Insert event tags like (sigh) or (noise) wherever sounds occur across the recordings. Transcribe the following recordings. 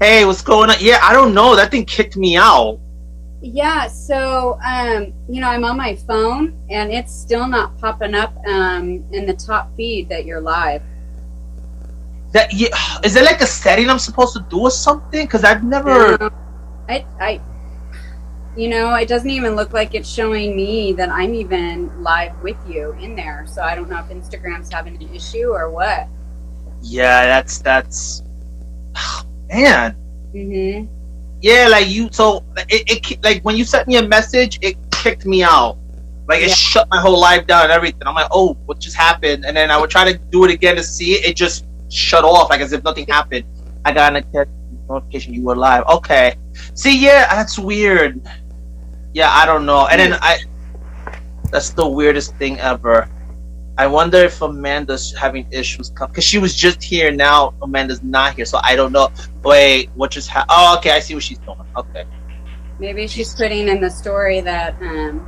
Hey, what's going on? Yeah, I don't know. That thing kicked me out. Yeah, so um, you know, I'm on my phone and it's still not popping up um, in the top feed that you're live. That yeah, is there like a setting I'm supposed to do or something? Because I've never. No, I, I, you know, it doesn't even look like it's showing me that I'm even live with you in there. So I don't know if Instagram's having an issue or what. Yeah, that's that's. Man. Mhm. Yeah, like you. So it, it like when you sent me a message, it kicked me out. Like it Yeah. shut my whole life down and everything. I'm like, oh, what just happened? And then I would try to do it again to see it. It just shut off, like as if nothing happened. I got a notif- notification you were live. Okay. See, yeah, that's weird. Yeah, I don't know. And then I. That's the weirdest thing ever. I wonder if Amanda's having issues because she was just here. Now Amanda's not here, so I don't know. Wait, what just happened? Oh, okay, I see what she's doing. Okay. Maybe she's putting in the story that um,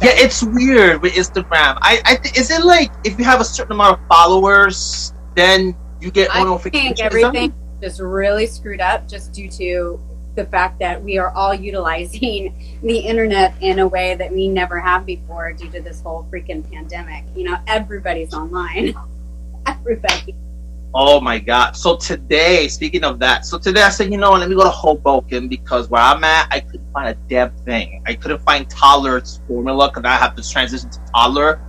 Yeah, it's weird with Instagram. I, I th- is it like if you have a certain amount of followers, then you get I notifications? think everything is really screwed up just due to the fact that we are all utilizing (laughs) the internet in a way that we never have before due to this whole freaking pandemic. You know, everybody's online. (laughs) Everybody. Oh my god! So today, speaking of that, so today I said, you know, let me go to Hoboken because where I'm at, I couldn't find a damn thing. I couldn't find toddler's formula because I have to transition to toddler.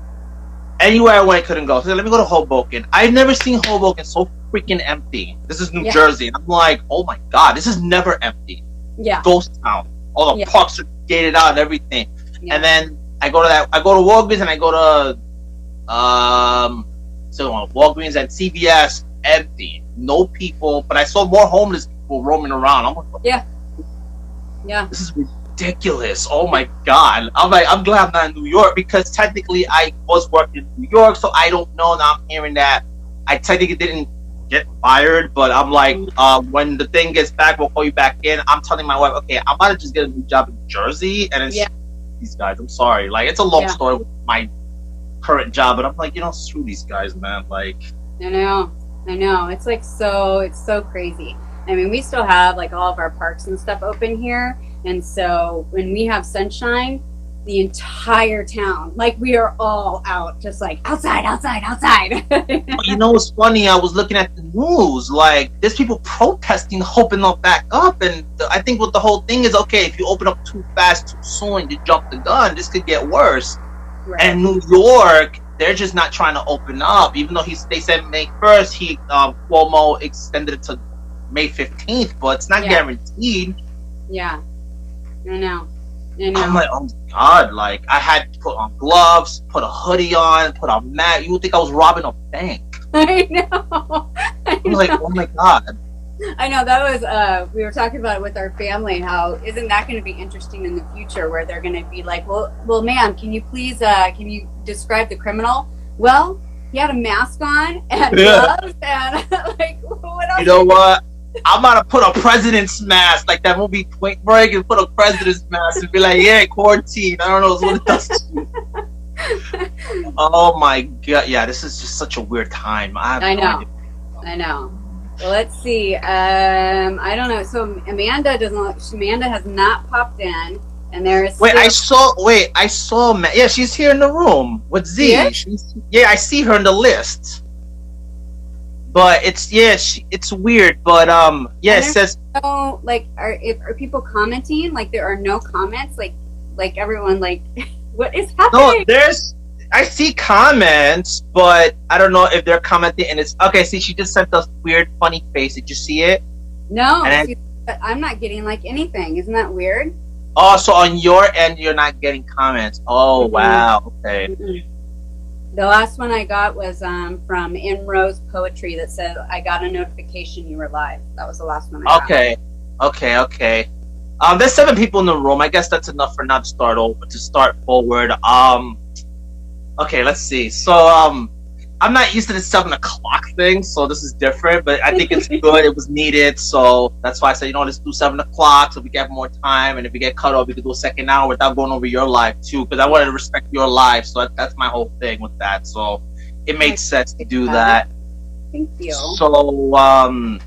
Anywhere I went, I couldn't go. So let me go to Hoboken. I've never seen Hoboken so freaking empty. This is New Yeah. Jersey, and I'm like, oh my god, this is never empty. Yeah. Ghost town. All the Yeah. parks are gated out and everything. Yeah. And then I go to that. I go to Walgreens and I go to um, so Walgreens and CVS empty, no people. But I saw more homeless people roaming around. I'm like, Yeah. this is ridiculous. Oh my god. I'm like, I'm glad I'm not in New York because technically I was working in New York, so I don't know. Now I'm hearing that I technically didn't get fired, but I'm like, uh, when the thing gets back, we'll call you back in. I'm telling my wife, okay, I'm gonna just get a new job in Jersey, and it's Yeah. these guys. I'm sorry, like it's a long Yeah. story with my current job, but I'm like, you know, screw these guys, man. Like, I know. I know. It's like so it's so crazy. I mean, we still have like all of our parks and stuff open here. And so when we have sunshine, the entire town, like we are all out, just like outside, outside, outside. You know what's funny? I was looking at the news. Like, there's people protesting, hoping they'll back up. And the, I think what the whole thing is okay, if you open up too fast, too soon, you jump the gun, this could get worse. Right. And New York, they're just not trying to open up. Even though he's, they said May 1st, he um, Cuomo extended it to May 15th, but it's not Yeah. guaranteed. yeah. I know. I know. I'm like, oh my god! Like, I had to put on gloves, put a hoodie on, put a mat. You would think I was robbing a bank. (laughs) I know. (laughs) I I was like, oh my god. I know that was uh we were talking about it with our family how isn't that going to be interesting in the future where they're going to be like well well ma'am can you please uh can you describe the criminal well he had a mask on and Yeah. gloves and (laughs) like what else You know what? I'm about to put a president's mask, like that movie Point Break, and put a president's mask and be like, yeah, quarantine. I don't know what it does to you. (laughs) Oh my god, yeah, this is just such a weird time. I, I no know. idea. I know well, let's see um I don't know so Amanda doesn't Amanda has not popped in and there is Wait, still- I saw. Wait, I saw. Ma- yeah, she's here in the room with Z. Yeah? She's, yeah, I see her in the list. But it's yeah, she, it's weird. But um, yeah, it says no like are if are people commenting like there are no comments like like everyone like (laughs) what is happening? no. There's I see comments, but I don't know if they're commenting. And it's okay. See, she just sent us weird, funny face. Did you see it? no I- see, but i'm not getting like anything isn't that weird Oh, so on your end, you're not getting comments. Oh Mhm. wow. Okay. Mm-mm. The last one i got was um, from in rose poetry that said i got a notification you were live that was the last one I got. Okay. Okay. Okay. Um, there's seven people in the room. I guess that's enough for not to start over But to start forward. Um, okay, let's see. So um, I'm not used to the seven o'clock thing, so this is different. But I think it's good. It was needed, so that's why I said you know let's do seven o'clock so we get more time, and if we get cut off, we could do a second hour without going over your live too, because I wanted to respect your live. So that, that's my whole thing with that. So it made sense to do that. thank you So um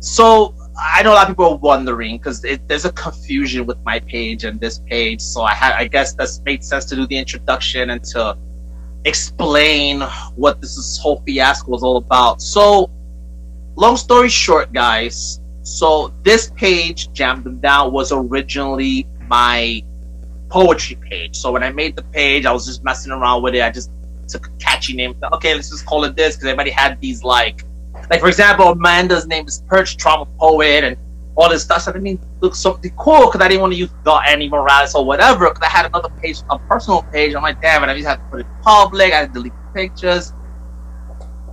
so I know a lot of people are wondering because there's a confusion with my page and this page. So I had, I guess that's made sense to do the introduction and to explain what this whole fiasco is all about. So, long story short, guys. So this page, Jam Them Down, was originally my poetry page. So when I made the page, I was just messing around with it. I just took a catchy name. Okay, let's just call it this because everybody had these like like for example, Amanda's name is Purge Trauma Poet and all this stuff. So I mean, look something cool because I didn't want to use the Andy Morales or whatever. Because I had another page, a personal page. I'm like, damn it, I just have to put it public. I had to delete pictures,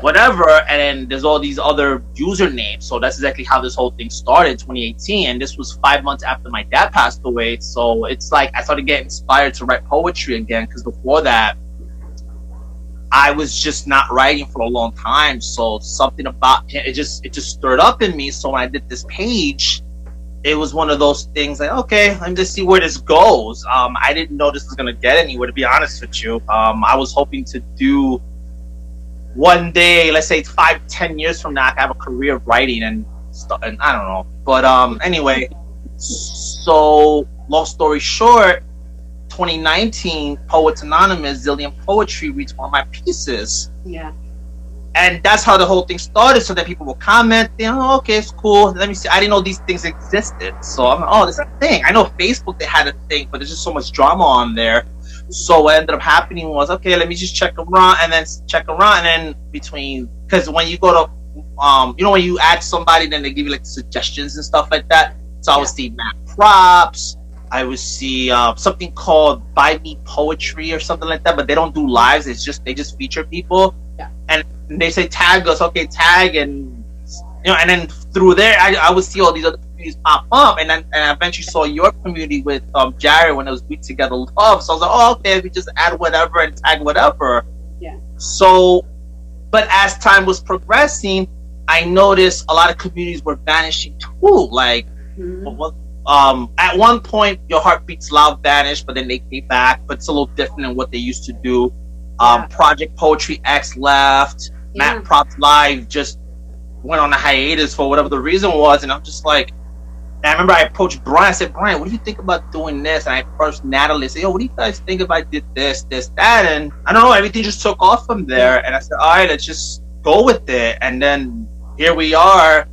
whatever. And then there's all these other usernames. So that's exactly how this whole thing started, 2018. And this was five months after my dad passed away. So it's like I started getting inspired to write poetry again. Because before that, I was just not writing for a long time. So something about it just it just stirred up in me. So when I did this page, it was one of those things like, okay, let me just see where this goes. Um, I didn't know this was gonna get anywhere. To be honest with you, um, I was hoping to do one day, let's say five, ten years from now, I have a career of writing and stuff. And I don't know, but um, anyway. So long story short, 2019, Poets Anonymous, Zillion Poetry reads one of my pieces. Yeah. And that's how the whole thing started. So that people will comment, you know, oh, okay, it's cool. Let me see. I didn't know these things existed. So I'm like, oh, there's a thing. I know Facebook they had a thing, but there's just so much drama on there. So what ended up happening was, okay, let me just check around and then check around and then between because when you go to um, you know, when you add somebody, then they give you like suggestions and stuff like that. So I would see Mad Props, I would see uh, something called Buy Me Poetry or something like that, but they don't do lives. It's just they just feature people, yeah. and they say tag us, okay, tag, and you know, and then through there, I, I would see all these other communities pop up, and then and I eventually saw your community with um Jared when it was We Together Love. So I was like, oh, okay, we just add whatever and tag whatever. Yeah. So, but as time was progressing, I noticed a lot of communities were vanishing too. Like, mm-hmm um, at one point your heartbeats loud vanished, but then they came back. But it's a little different than what they used to do. Um, yeah. Project Poetry X left. Yeah. Mad Props Live just went on a hiatus for whatever the reason was, and I'm just like, I remember I approached Brian. I said, Brian, what do you think about doing this? And I approached Natalie. I said, Yo, what do you guys think if I did this, this, that? And I don't know, everything just took off from there. And I said, All right, let's just go with it. And then here we are.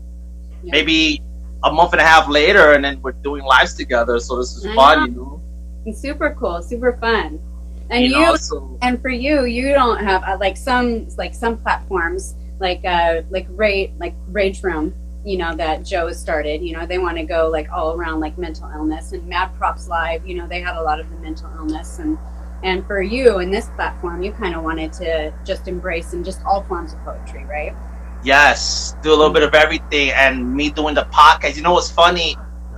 Yeah. Maybe a month and a half later, and then we're doing lives together. So this is fun, you know. It's super cool, super fun. And you, you so, and for you, you don't have uh, like some like some platforms like uh like rate like Rage Room, you know that Joe started. You know they want to go like all around like mental illness and Mad Props Live. You know they had a lot of the mental illness and and for you in this platform, you kind of wanted to just embrace and just all forms of poetry, right? Yes, do a little bit of everything, and me doing the podcast. You know what's funny?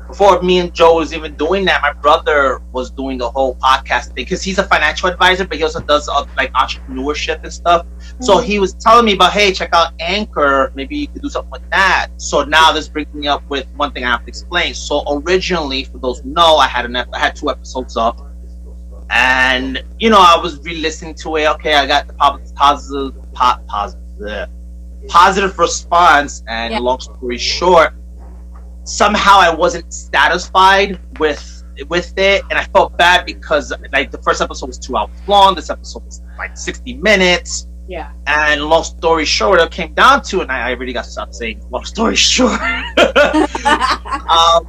Before me and Joe was even doing that, my brother was doing the whole podcast thing because he's a financial advisor, but he also does uh, like entrepreneurship and stuff. Mm-hmm. So he was telling me about, hey, check out Anchor. Maybe you could do something with that. So now this brings me up with one thing I have to explain. So originally, for those who know, I had an I had two episodes up, and you know I was re-listening to it. Okay, I got the positive, positive, positive positive response. And yeah. long story short, somehow I wasn't satisfied with with it, and I felt bad because like the first episode was two hours long. This episode was like sixty minutes. Yeah. And long story short, it came down to, and I, I really got to stop saying long story (laughs) short. (laughs) um,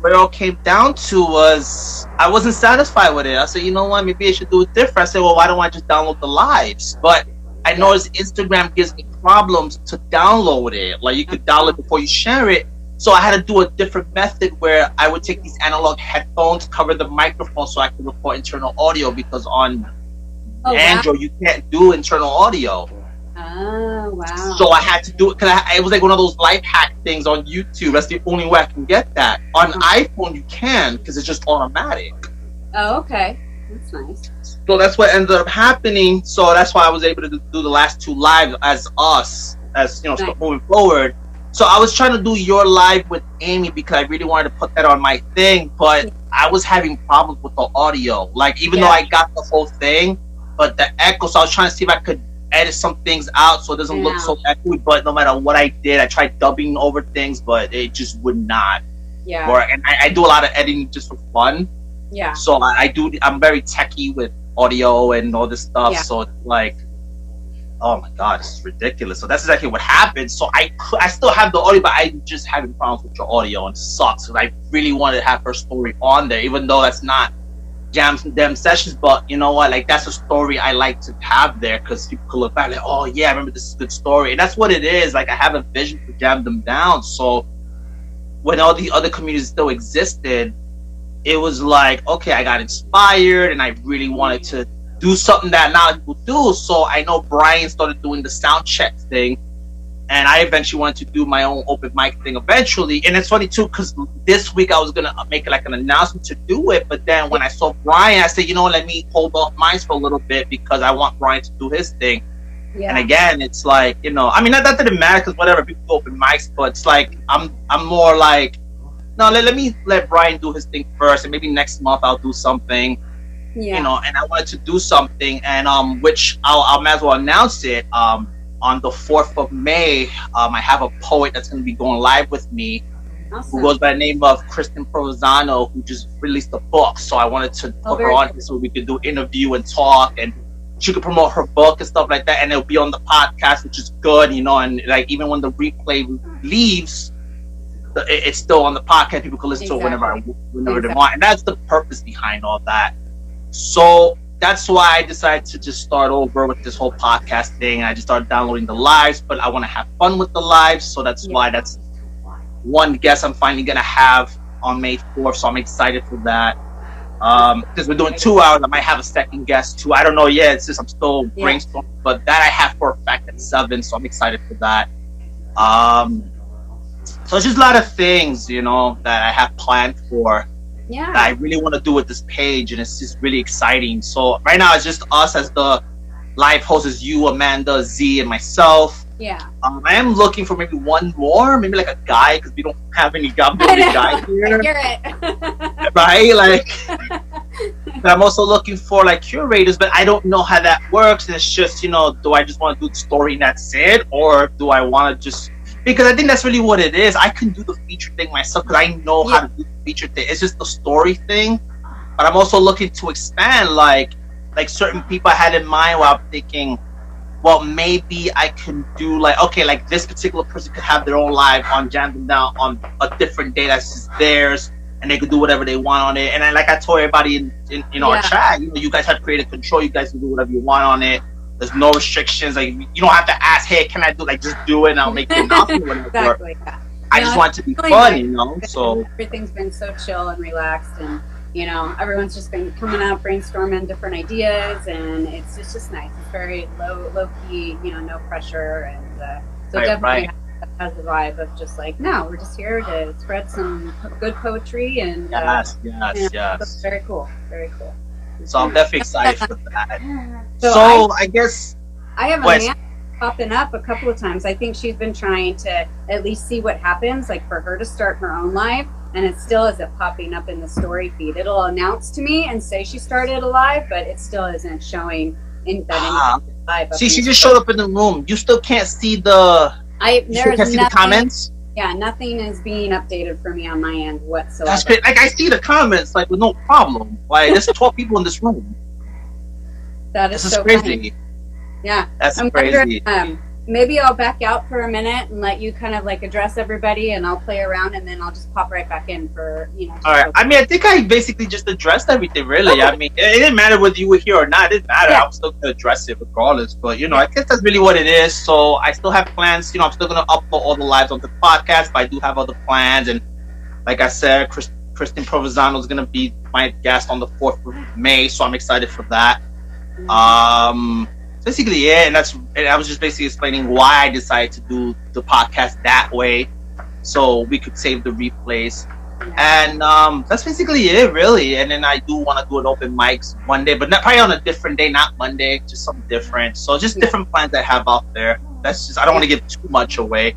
what it all came down to was I wasn't satisfied with it. I said, you know what, maybe I should do it different. I said, well, why don't I just download the lives? But I noticed Instagram gives me problems to download it. Like you could mm-hmm. download it before you share it. So I had to do a different method where I would take these analog headphones, cover the microphone so I could record internal audio because on oh, Android wow. you can't do internal audio. Oh wow! So I had to do it because it was like one of those life hack things on YouTube. That's the only way I can get that. On oh. iPhone you can because it's just automatic. Oh okay. That's nice. So that's what ended up happening. So that's why I was able to do the last two lives as us, as you know, nice. moving forward. So I was trying to do your live with Amy because I really wanted to put that on my thing, but I was having problems with the audio. Like even yeah. though I got the whole thing, but the echo. So I was trying to see if I could edit some things out so it doesn't look so echoey. But no matter what I did, I tried dubbing over things, but it just would not. Yeah. Or and I, I do a lot of editing just for fun. yeah. So I, I do. I'm very techie with audio and all this stuff. Yeah. So like, oh my god, it's ridiculous. So that's exactly what happened. So I I still have the audio, but I'm just having problems with your audio and it sucks. Because I really wanted to have her story on there, even though that's not jam them sessions. But you know what? Like that's a story I like to have there because people could look back like, oh yeah, I remember this is a good story, and that's what it is. Like I have a vision to jam them down. So when all the other communities still existed, it was like, okay, I got inspired and I really wanted to do something that not a lot of people do. So I know Brian started doing the sound check thing. And I eventually wanted to do my own open mic thing eventually. And it's funny too, because this week I was gonna make like an announcement to do it, but then when I saw Brian, I said, you know, let me hold off mine for a little bit because I want Brian to do his thing. Yeah. And again, it's like you know, I mean, that, that didn't matter because whatever people do open mics, but it's like I'm I'm more like, no, let, let me let Brian do his thing first, and maybe next month I'll do something, yeah. you know. And I wanted to do something, and um, which I'll I'll might as well announce it. Um, on the fourth of May, um, I have a poet that's going to be going live with me, who goes by the name of Kristen Provenzano, who just released a book. So I wanted to Oh, put her on cool. so we could do interview and talk, and she could promote her book and stuff like that, and it'll be on the podcast, which is good, you know. And like even when the replay leaves, it's still on the podcast. People can listen to it whenever Exactly. whenever they want, and that's the purpose behind all that. So that's why I decided to just start over with this whole podcast thing. I just started downloading the lives, but I want to have fun with the lives, so that's Yeah. why that's one guest I'm finally gonna have on May 4th. So I'm excited for that. Um, because we're doing two hours, I might have a second guest too. I don't know yet. It's just I'm still Yeah. brainstorming, but that I have for a fact at seven, so I'm excited for that. Um, so it's just a lot of things, you know, that I have planned for yeah. that I really want to do with this page, and it's just really exciting. So right now it's just us as the live hosts, is you, Amanda, Z, and myself. yeah. Um, I am looking for maybe one more, maybe like a guy, because we don't have any guy, (laughs) guy here, Hear it. (laughs) (laughs) right? Like, but I'm also looking for like curators, but I don't know how that works. And it's just, you know, do I just want to do the story and that's it, or do I want to just because I think that's really what it is. I can do the feature thing myself because I know how to do the feature thing. It's just the story thing, but I'm also looking to expand like like certain people I had in mind while I'm thinking. Well, maybe I can do like okay, like this particular person could have their own live on Jam Them Down on a different day that's just theirs, and they could do whatever they want on it. And then, like I told everybody in, in, in our chat, you know, you guys have creative control. You guys can do whatever you want on it. There's no restrictions. Like you don't have to ask, hey, can I do like just do it and I'll make it whatever. exactly. Yeah. I No, just want it to be really fun, nice. you know. So everything's been so chill and relaxed and you know everyone's just been coming out brainstorming different ideas and it's it's just nice it's very low low key you know no pressure and uh, so Right, definitely right. has, the vibe of just like no we're just here to spread some good poetry and uh, yes, yes, yeah, yes. very cool very cool So I'm definitely excited for (laughs) that. so, So I guess I, I have a man popping up a couple of times. I think she's been trying to at least see what happens, like for her to start her own live, and it still isn't popping up in the story feed. It'll announce to me and say she started a live, but it still isn't showing in that ah. in live. see, she just showed up in the room. You still can't see the. I You still there's can't see the comments. Yeah, nothing is being updated for me on my end whatsoever. That's great. Like I see the comments, like with no problem. Like there's 12 (laughs) people in this room. That is This is so crazy. funny. Yeah. That's I'm crazy. um, maybe I'll back out for a minute and let you kind of like address everybody, and I'll play around, and then I'll just pop right back in for you know. All right. I mean, I think I basically just addressed everything. Really. I mean, it, it didn't matter whether you were here or not. It didn't matter. Yeah. I was still gonna address it regardless. But you know, I guess that's really what it is. So I still have plans. You know, I'm still gonna upload all the lives on the podcast, but I do have other plans. And like I said, Chris, Kristen Provenzano is gonna be my guest on the fourth of May. So I'm excited for that. Um, basically, yeah, and that's and I was just basically explaining why I decided to do the podcast that way, so we could save the replays. And um, that's basically it, really. And then I do want to do an open mics one day, but not probably on a different day, not Monday, just something different. So just Yeah. different plans I have out there. That's just I don't want to give too much away.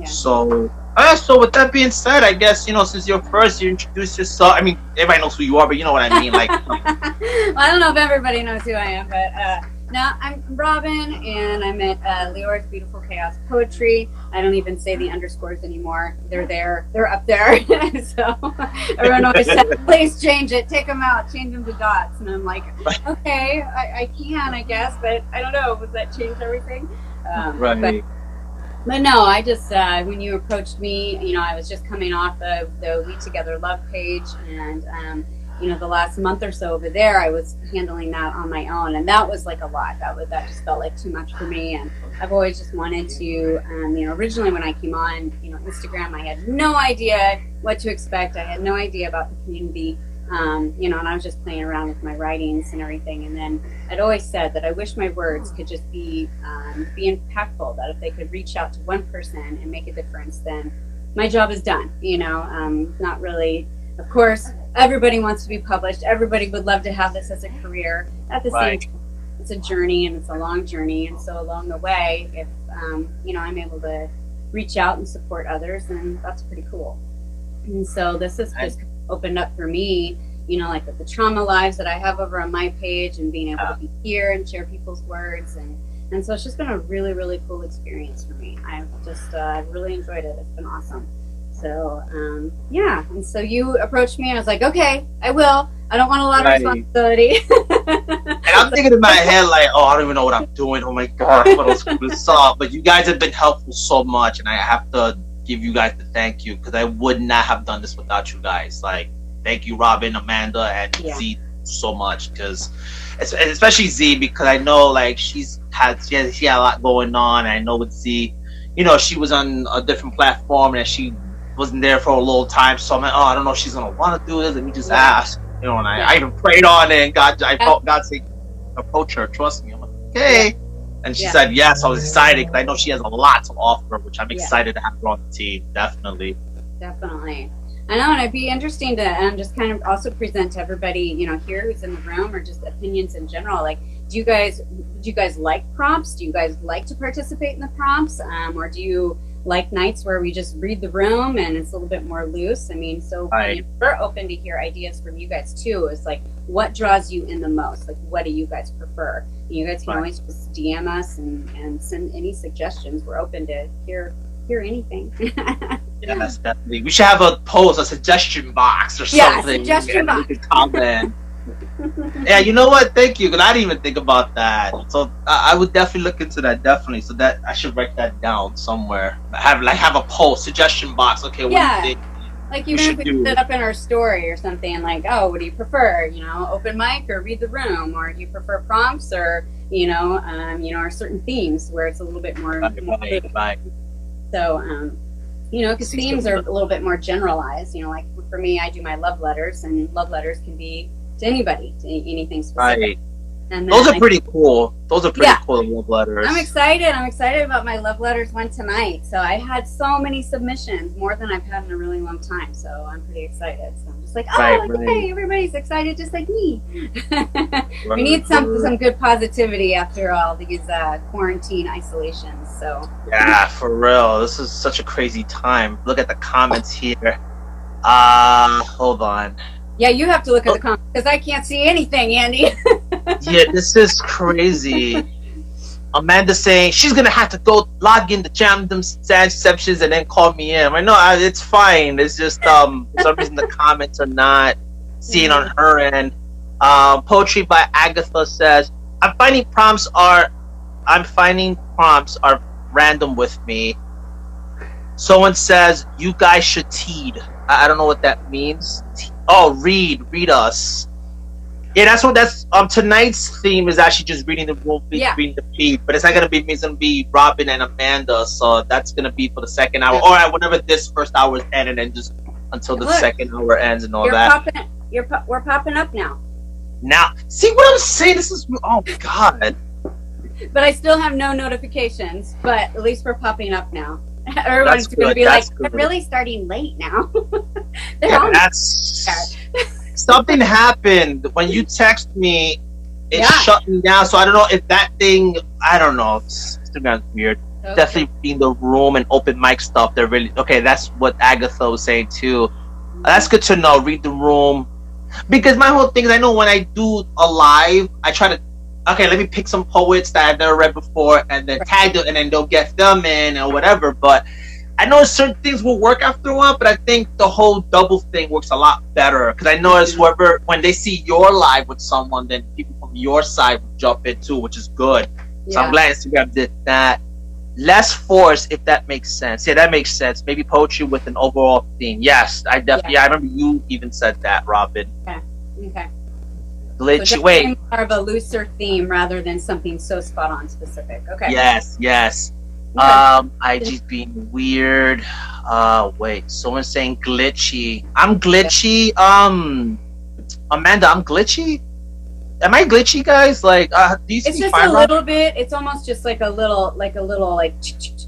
Yeah. So, uh, so with that being said, I guess you know since you're first, you introduce yourself. I mean, everybody knows who you are, but you know what I mean. Like, (laughs) well, I don't know if everybody knows who I am, but uh, No, I'm Robin, and I'm at uh, Leora's Beautiful Chaos Poetry. I don't even say the underscores anymore. They're there. They're up there. (laughs) so everyone always says, (laughs) please change it. Take them out. Change them to dots. And I'm like, okay, I, I can, I guess, but I don't know. Would that change everything? Um, right. But, but no, I just uh, when you approached me, you know, I was just coming off of the We Together Love page, and um, you know, the last month or so over there, I was handling that on my own, and that was like a lot. That was that just felt like too much for me, and I've always just wanted to, um, you know, originally when I came on, you know, Instagram, I had no idea what to expect. I had no idea about the community. Um, you know, and I was just playing around with my writings and everything. And then I'd always said that I wish my words could just be um, be impactful. That if they could reach out to one person and make a difference, then my job is done. You know, um, not really. Of course, everybody wants to be published. Everybody would love to have this as a career. At the Right. same time, it's a journey and it's a long journey. And so along the way, if um, you know, I'm able to reach out and support others, then that's pretty cool. And so this has just opened up for me, you know, like with the trauma lives that I have over on my page and being able to be here and share people's words and and so it's just been a really really cool experience for me. I've just uh, really enjoyed it. It's been awesome. So um, yeah, and so you approached me. And I was like, okay, I will. I don't want a lot Right. of responsibility. And I'm thinking in my head, like, oh, I don't even know what I'm doing. Oh my god, what else could this up? But you guys have been helpful so much, and I have to give you guys the thank you because I would not have done this without you guys. Like, thank you, Robin, Amanda, and Yeah. Z so much because, especially Z, because I know like she's had she, has, she had a lot going on. And I know with Z, you know, she was on a different platform and she wasn't there for a little time. So I'm like, oh, I don't know if she's gonna want to do this. Let me just Yeah. ask. You know, and I, I even prayed on it, and God, I felt God say, approach her, trust me. I'm like, okay. And she Yeah. said yes. I was excited because I know she has a lot to offer, which I'm Yeah. excited to have her on the team. Definitely. Definitely. I know, and it'd be interesting to um, just kind of also present to everybody, you know, here who's in the room, or just opinions in general. Like, do you guys do you guys like prompts? Do you guys like to participate in the prompts, um, or do you like nights where we just read the room and it's a little bit more loose? I mean, so you know, we're open to hear ideas from you guys too. Is like, what draws you in the most? Like, what do you guys prefer? You guys can Right. always just DM us and, and send any suggestions. We're open to hear hear anything. (laughs) Yes, definitely. We should have a post, a suggestion box or Yeah, something. suggestion box. Comment. (laughs) yeah, you know what? Thank you. Because I didn't even think about that. So I, I would definitely look into that. Definitely. So that I should write that down somewhere. Have like have a poll suggestion box. Okay, what Yeah. do you think? Like even if should we do- put it up in our story or something, like, oh, what do you prefer? You know, open mic or read the room, or do you prefer prompts or you know, um, you know, or certain themes where it's a little bit more. More right, right. So, um, you know, because themes are a little bit more generalized. You know, like for me, I do my love letters, and love letters can be to anybody, to anything specific. Right. And Those are I- pretty cool. Those are pretty Yeah. cool love letters. I'm excited. I'm excited about my love letters one tonight. So I had so many submissions, more than I've had in a really long time. So I'm pretty excited. So I'm just like, oh, Right, like, right. everybody's excited just like me. (laughs) we need some some good positivity after all these uh, quarantine isolations. So Yeah, for real. This is such a crazy time. Look at the comments here. Uh, hold on. Yeah, you have to look at Oh. the comments because I can't see anything, Andy. (laughs) Yeah, this is crazy. Amanda saying she's gonna have to go log in to jam them exceptions and then call me in. I know I, it's fine. It's just um for some reason the (laughs) comments are not seen on her end. Um, poetry by Agatha says I'm finding prompts are I'm finding prompts are random with me. Someone says you guys should teed. I, I don't know what that means. Te- Oh, read, read us. Yeah, that's what that's um tonight's theme is actually just reading the feed, Yeah. reading the feed, but it's not gonna be me. It's gonna be Robin and Amanda, so that's gonna be for the second hour, or whenever this first hour is ended, and just until the Look, second hour ends and all you're that. popping. You're po- we're popping up now, Now, see what I'm saying? This is oh god. but I still have no notifications. But at least we're popping up now. (laughs) Everyone's going to be like, that's "They're really starting late now." (laughs) They're Yeah, on that's (laughs) something happened when you text me. It Yeah. shut me down, so I don't know if that thing. I don't know. Instagram's weird. Okay. definitely being the room and open mic stuff. They're really okay. That's what Agatha was saying too. Mm-hmm. That's good to know. Read the room, because my whole thing is I know when I do a live, I try to okay, let me pick some poets that I've never read before, and then tag them, and then they'll get them in or whatever. But I know certain things will work after a while, but I think the whole double thing works a lot better because I notice whoever when they see you're live with someone, then people from your side will jump in too, which is good. So I'm glad Instagram did that. Less force, if that makes sense. Yeah, that makes sense. Maybe poetry with an overall theme. Yes, I definitely. Yeah. I remember you even said that, Robin. Okay. Glitchy. So wait. More of a looser theme rather than something so spot on specific. Okay. Yes. Yes. Okay. Um, IG's being weird. Uh, wait. Someone's saying glitchy. I'm glitchy. Um, Amanda, I'm glitchy am I glitchy, guys? Like, uh, do you It's just a little bit. It's almost just like a little, like a little, like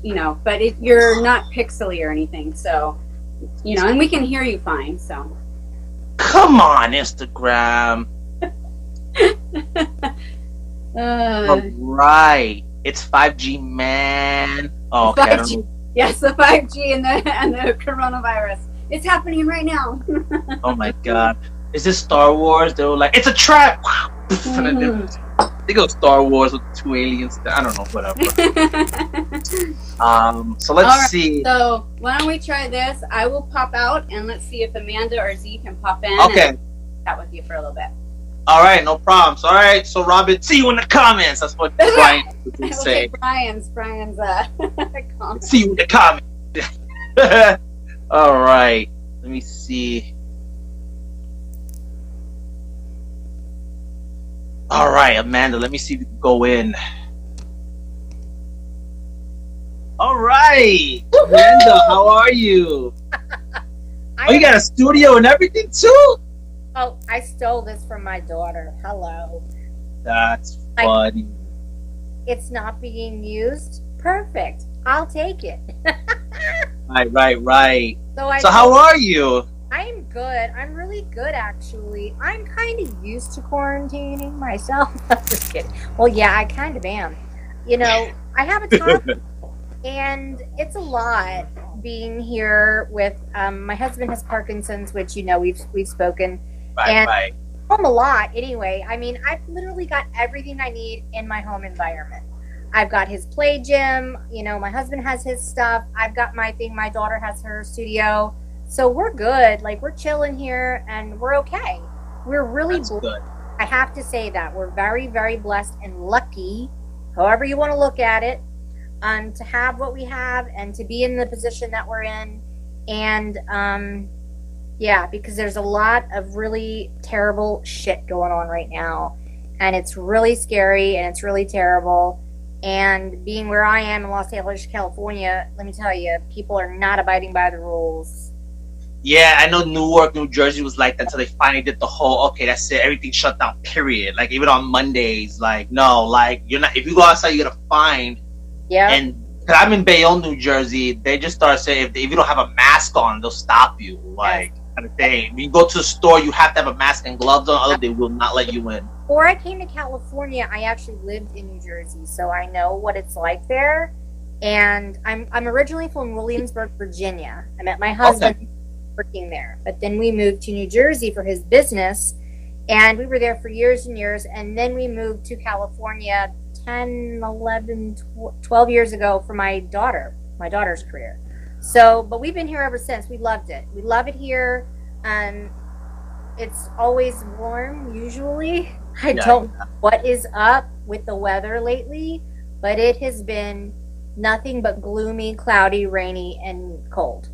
you know. But it, you're (sighs) not pixely or anything, so you know, and we can hear you fine. So. Come on, Instagram. Uh, right. It's 5G, man. Oh, okay. 5G. Yes, the 5G and the and the coronavirus. It's happening right now. (laughs) oh my god. Is this Star Wars? They were like, it's a trap. Mm. They go Star Wars with two aliens. I don't know, whatever. (laughs) um, so let's right, see. So why don't we try this? I will pop out and let's see if Amanda or Z can pop in. Okay. And chat with you for a little bit. All right, no problems. All right, so Robin, see you in the comments. That's what (laughs) Brian would say. Brian's Brian's uh, (laughs) comment. See you in the comments. (laughs) All right, let me see. All right, Amanda, let me see if you can go in. All right, Amanda, how are you? oh, you got a studio and everything too? Oh, I stole this from my daughter. Hello. That's funny. I, it's not being used. Perfect. I'll take it. (laughs) right, right, right. So, so how are you? I'm good. I'm really good, actually. I'm kind of used to quarantining myself. (laughs) I'm just kidding. Well, yeah, I kind of am. You know, I have a (laughs) toddler, and it's a lot being here with um, my husband has Parkinson's, which you know we've we've spoken. Bye, and bye. Home a lot, anyway. I mean, I've literally got everything I need in my home environment. I've got his play gym. You know, my husband has his stuff. I've got my thing. My daughter has her studio so we're good. Like we're chilling here and we're okay. We're really good. I have to say that we're very, very blessed and lucky, however you want to look at it, um, to have what we have and to be in the position that we're in. And um, yeah, because there's a lot of really terrible shit going on right now. And it's really scary and it's really terrible. And being where I am in Los Angeles, California, let me tell you, people are not abiding by the rules yeah, I know Newark, New Jersey was like that until they finally did the whole okay, that's it, everything shut down, period. Like even on Mondays, like no, like you're not if you go outside you get a fine. Yeah. And cause I'm in Bayonne, New Jersey, they just start saying if, they, if you don't have a mask on, they'll stop you. Like. Kind of thing. When you go to the store, you have to have a mask and gloves on, other they will not let you in. Before I came to California, I actually lived in New Jersey, so I know what it's like there. And I'm I'm originally from Williamsburg, Virginia. I met my husband. Okay working there. But then we moved to New Jersey for his business, and we were there for years and years. And then we moved to California 10, 11, 12 years ago for my daughter, my daughter's career. So, but we've been here ever since. We loved it. We love it here. Um, it's always warm, usually. (laughs) I yeah. don't know what is up with the weather lately, but it has been nothing but gloomy, cloudy, rainy, and cold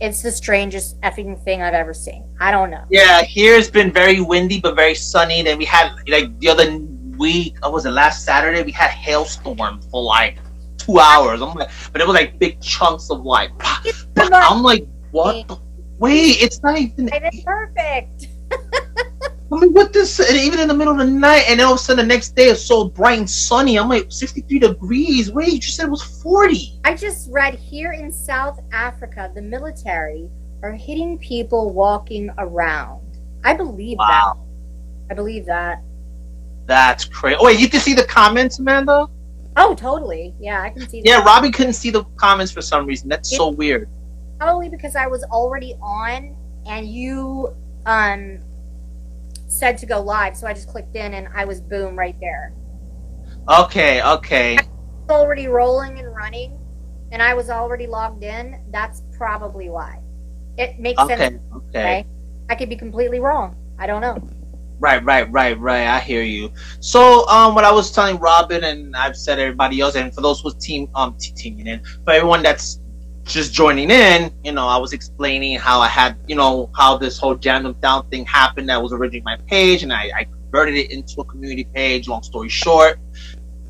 it's the strangest effing thing I've ever seen. I don't know. Yeah, here it's been very windy but very sunny. Then we had like the other week, I was it last Saturday? We had hailstorm for like two hours. I'm like, but it was like big chunks of like. I'm like, what? The, wait, it's not even. It's perfect. (laughs) I mean, what this? Even in the middle of the night, and then all of a sudden the next day it's so bright and sunny. I'm like 63 degrees. Wait, you just said it was 40. I just read here in South Africa, the military are hitting people walking around. I believe wow. that. I believe that. That's crazy. Oh, wait, you can see the comments, Amanda? Oh, totally. Yeah, I can see. Yeah, Robbie couldn't see the comments for some reason. That's so weird. Probably because I was already on, and you um said to go live, so I just clicked in and I was boom right there. Okay, okay. already rolling and running and I was already logged in, that's probably why. It makes Okay, sense. okay. Okay. I could be completely wrong. I don't know. Right, right, right, right. I hear you. So, um, what I was telling Robin and I've said everybody else, and for those who team um teaming in, for everyone that's just joining in, you know, I was explaining how I had, you know, how this whole jam down thing happened. That was originally my page, and I, I converted it into a community page. Long story short,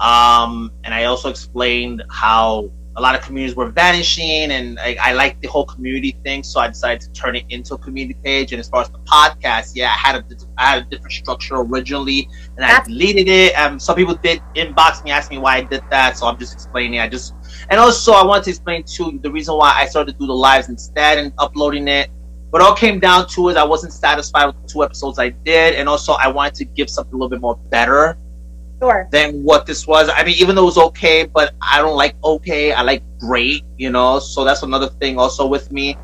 um, and I also explained how a lot of communities were vanishing, and I, I like the whole community thing, so I decided to turn it into a community page. And as far as the podcast, yeah, I had a I had a different structure originally, and I That's- deleted it. Um, some people did inbox me, ask me why I did that, so I'm just explaining. I just and also I wanted to explain too the reason why I started to do the lives instead and uploading it. What all came down to is I wasn't satisfied with the two episodes I did, and also I wanted to give something a little bit more better Sure. than what this was. I mean, even though it was okay, but I don't like okay. I like great, you know. So that's another thing also with me.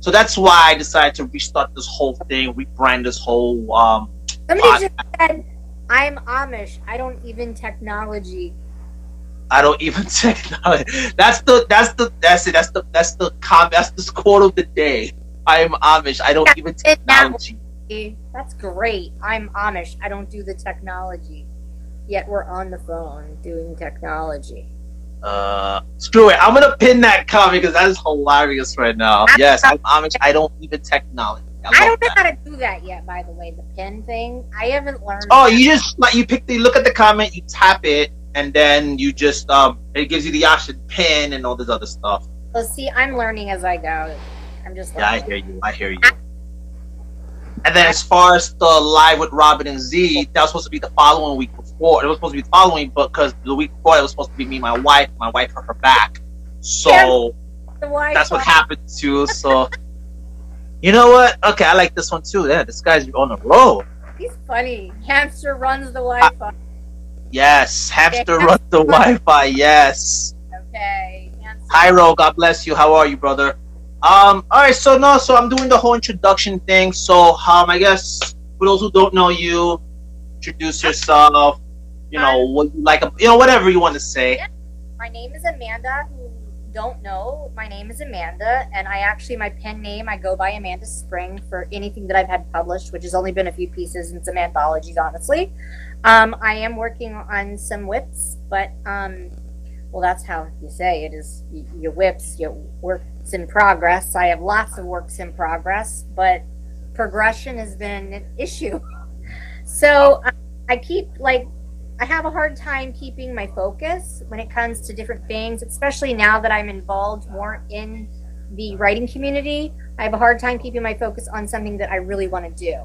So that's why I decided to restart this whole thing, rebrand this whole. um Somebody Pod- just said, I'm Amish. I don't even technology. I don't even (laughs) technology. That's the that's the that's it. That's the that's the com. That's the quote of the day. I am Amish. I don't even technology. That's great. I'm Amish. I don't do the technology. Yet we're on the phone doing technology. Uh, screw it. I'm gonna pin that comment because that is hilarious right now. Yes, I'm Amish. I don't even technology. I, I don't know that. how to do that yet, by the way, the pin thing. I haven't learned. Oh, you just like you pick the look at the comment, you tap it, and then you just um it gives you the option pin and all this other stuff. Well, see, I'm learning as I go. I'm just Yeah, I hear you. I hear you. And then as far as the live with Robin and Z, that was supposed to be the following week before. It was supposed to be the following, but because the week before it was supposed to be me, and my wife. My wife hurt her back, so Wi-Fi. that's what happened too. So, (laughs) you know what? Okay, I like this one too. Yeah, this guy's on the road. He's funny. Hamster runs the Wi-Fi. Yes, hamster Yeah. run the Wi-Fi. Yes. okay. Hamster. Hi, Ro. God bless you. How are you, brother? Um. All right. So no. So I'm doing the whole introduction thing. So um, I guess for those who don't know you, introduce yourself. You know what you like. You know whatever you want to say. My name is Amanda. Who don't know, my name is Amanda, and I actually my pen name I go by Amanda Spring for anything that I've had published, which has only been a few pieces and some anthologies, honestly. Um, I am working on some whips, but um, well, that's how you say it is. Your whips, your in progress. I have lots of works in progress, but progression has been an issue. (laughs) So uh, I keep like I have a hard time keeping my focus when it comes to different things, especially now that I'm involved more in the writing community. I have a hard time keeping my focus on something that I really want to do.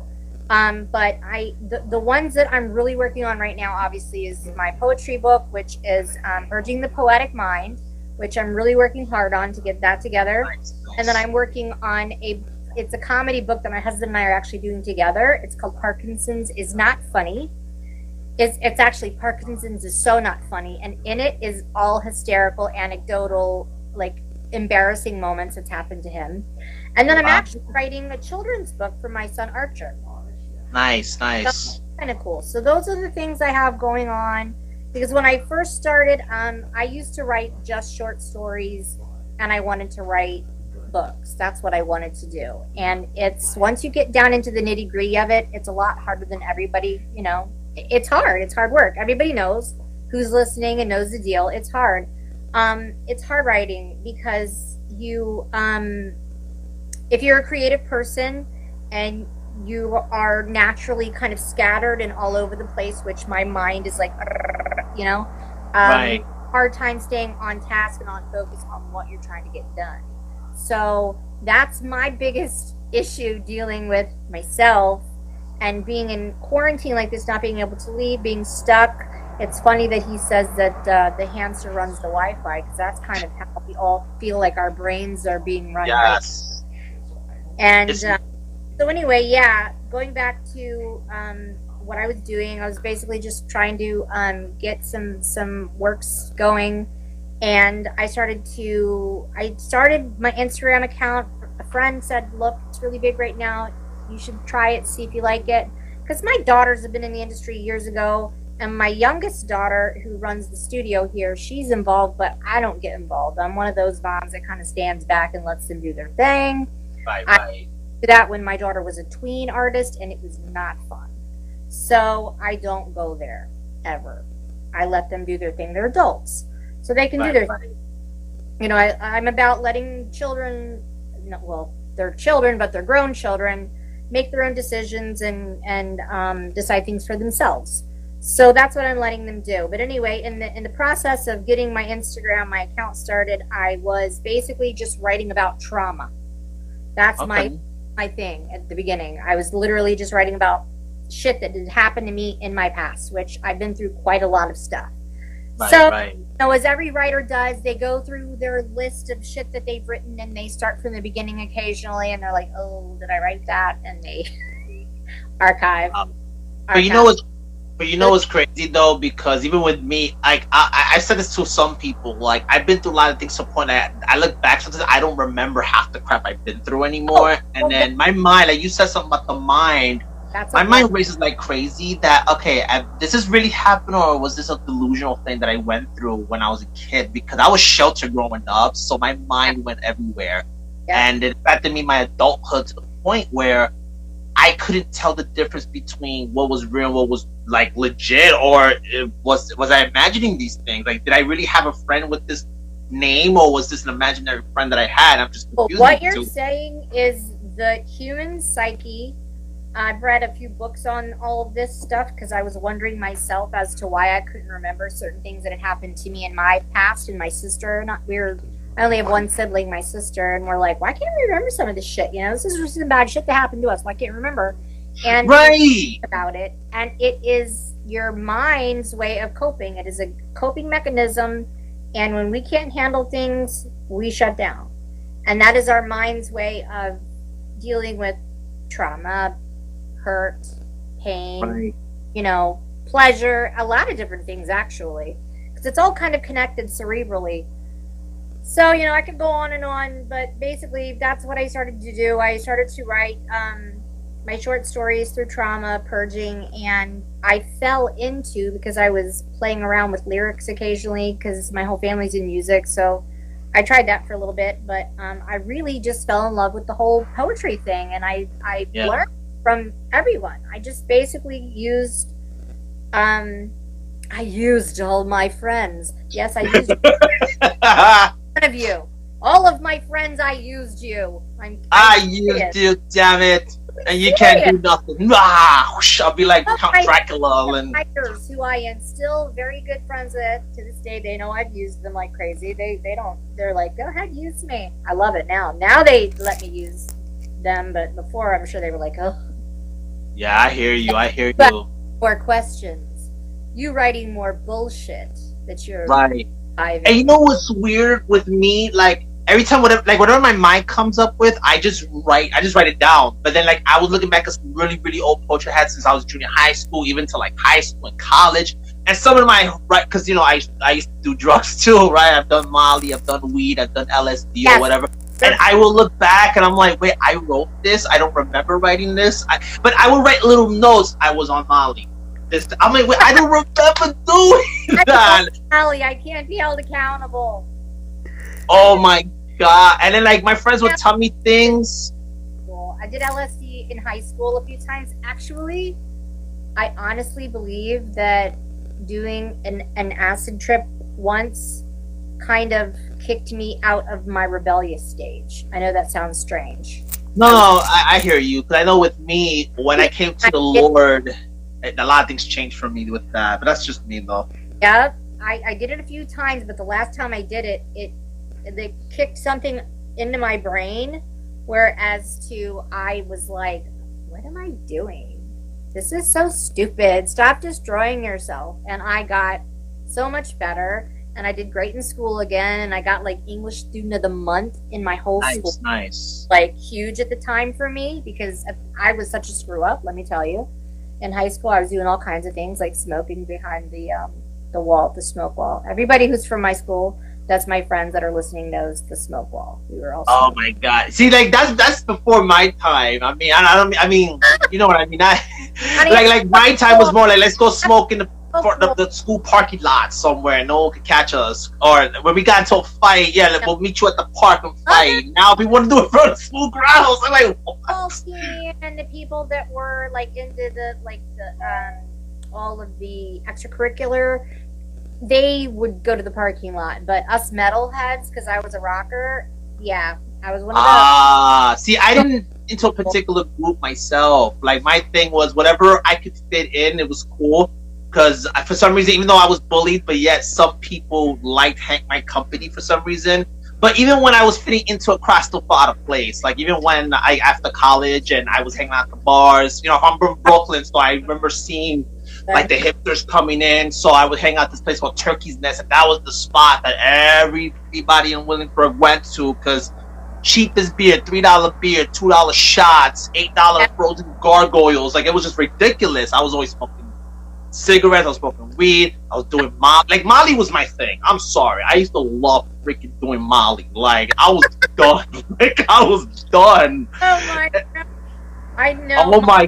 Um, but I, the, the ones that I'm really working on right now, obviously, is my poetry book, which is um, Urging the Poetic Mind, which I'm really working hard on to get that together. And then I'm working on a it's a comedy book that my husband and I are actually doing together. It's called Parkinson's is not funny. It's it's actually Parkinson's is so not funny, and in it is all hysterical, anecdotal, like embarrassing moments that's happened to him. And then I'm actually writing a children's book for my son Archer. Nice, nice. Kind of cool. So those are the things I have going on. Because when I first started, um, I used to write just short stories, and I wanted to write books. That's what I wanted to do. And it's once you get down into the nitty gritty of it, it's a lot harder than everybody. You know, it's hard. It's hard work. Everybody knows who's listening and knows the deal. It's hard. Um, it's hard writing because you, um, if you're a creative person and you are naturally kind of scattered and all over the place, which my mind is like, you know, um, Right. hard time staying on task and on focus on what you're trying to get done. So that's my biggest issue dealing with myself and being in quarantine like this, not being able to leave, being stuck. It's funny that he says that uh, the hamster runs the Wi-Fi because that's kind of how we all feel like our brains are being run. right Yes. and uh, so anyway, yeah, going back to um, what I was doing, I was basically just trying to um, get some some works going, and I started to I started my Instagram account. A friend said, "Look, it's really big right now. You should try it, see if you like it." Because my daughters have been in the industry years ago, and my youngest daughter, who runs the studio here, she's involved, but I don't get involved. I'm one of those moms that kind of stands back and lets them do their thing. Right, I- right. That when my daughter was a tween artist, and it was not fun. So I don't go there ever. I let them do their thing. They're adults, so they can do their right. you know, I, I'm about letting children, well, they're children, but they're grown children, make their own decisions and and um, decide things for themselves. So that's what I'm letting them do. But anyway, in the in the process of getting my Instagram, my account started, I was basically just writing about trauma. That's my my thing at the beginning. I was literally just writing about shit that had happened to me in my past, which I've been through quite a lot of stuff. Right, so right. know, as every writer does, they go through their list of shit that they've written and they start from the beginning occasionally and they're like, oh, did I write that? And they (laughs) archive. Um, But you know what's but you know what's crazy though, because even with me, like I, I I said this to some people, like I've been through a lot of things to the point that I look back sometimes I don't remember half the crap I've been through anymore. and then my mind, like you said something about the mind, That's my mind races like crazy that okay, I, this is really happening or was this a delusional thing that I went through when I was a kid? Because I was sheltered growing up, so my mind went everywhere. Yeah. And it affected me my adulthood to the point where I couldn't tell the difference between what was real what was like legit or it was was I imagining these things? Like did I really have a friend with this name or was this an imaginary friend that I had? I'm just confused. what you're saying is the human psyche. I've read a few books on all of this stuff because I was wondering myself as to why I couldn't remember certain things that had happened to me in my past and my sister. Not we were. I only have one sibling, my sister, and we're like, why can't we remember some of this shit? You know, this is some bad shit that happened to us. Why can't we remember? And right. about it, and it is your mind's way of coping. It is a coping mechanism, and when we can't handle things, we shut down, and that is our mind's way of dealing with trauma, hurt, pain, Right. you know, pleasure, a lot of different things actually, because it's all kind of connected cerebrally. So you know, I could go on and on, but basically, that's what I started to do. I started to write um, my short stories through trauma, purging, and I fell into because I was playing around with lyrics occasionally because my whole family's in music, so. I tried that for a little bit, but um, I really just fell in love with the whole poetry thing, and I I Yeah. learned from everyone. I just basically used um I used all my friends. Yes, I used (laughs) one of you. All of my friends I used you. I'm I used you, damn it. And you can't do nothing. Ah, whoosh, I'll be like Count I- Dracula and writers who I am still very good friends with to this day. They know I've used them like crazy. They they don't. They're like, go ahead, use me. I love it now. Now they let me use them, but before I'm sure they were like, oh, Yeah, I hear you. I hear you. more questions. You writing more bullshit that you're Right. hiving. And you know what's weird with me? Like every time whatever like whatever my mind comes up with, I just write I just write it down. But then like I was looking back at some really, really old poetry I had since I was junior high school, even to like high school and college. And some of my right because you know I I used to do drugs (laughs) too, right? I've done Molly, I've done weed, I've done LSD Yes. or whatever. And I will look back and I'm like, wait, I wrote this. I don't remember writing this. I, but I will write little notes. I was on Molly. This, I'm like, wait, I don't remember (laughs) doing that. Allie, I can't be held accountable. Oh my god! And then like my friends would tell me things. Well, I did LSD in high school a few times. Actually, I honestly believe that doing an, an acid trip once kind of kicked me out of my rebellious stage. I know that sounds strange. No, no, I, I hear you. Because I know with me, when I came to the Lord, a lot of things changed for me with that. But that's just me, though. Yeah, I, I did it a few times, but the last time I did it, it they kicked something into my brain. Whereas to I was like, what am I doing? This is so stupid. Stop destroying yourself. And I got so much better. And I did great in school again. And I got like English Student of the Month in my whole school. Nice, nice. Like huge at the time for me because I was such a screw up. Let me tell you. In high school, I was doing all kinds of things like smoking behind the um, the wall, the smoke wall. Everybody who's from my school, that's my friends that are listening, knows the smoke wall. We were all. Oh my god! See, like that's that's before my time. I mean, I, I don't. I mean, you know what I mean? I (laughs) like like my time was more like let's go smoke in the for the, the school parking lot somewhere no one could catch us. Or when we got into a fight, yeah, like, we'll meet you at the park and fight. Now we want to do it for the school grounds. I'm like, what? And the people that were like into the like the um all of the extracurricular, they would go to the parking lot. But us metalheads, because I was a rocker, yeah, I was one of those. Ah, see, I didn't into a particular group myself. Like my thing was whatever I could fit in, it was cool. Because for some reason, even though I was bullied, but yet some people liked my company for some reason. But even when I was fitting into a cross still felt out of place. Like even when I after college and I was hanging out at the bars, you know, I'm from Brooklyn, so I remember seeing like the hipsters coming in. So I would hang out this place called Turkey's Nest, and that was the spot that everybody in Williamsburg went to because cheapest beer, three dollar beer, two dollar shots, eight dollar frozen gargoyles. Like it was just ridiculous. I was always smoking cigarettes, I was smoking weed, I was doing Molly. Like Molly was my thing. I'm sorry, I used to love freaking doing Molly. Like I was done. (laughs) Like I was done. Oh my eh, god! I know. Oh my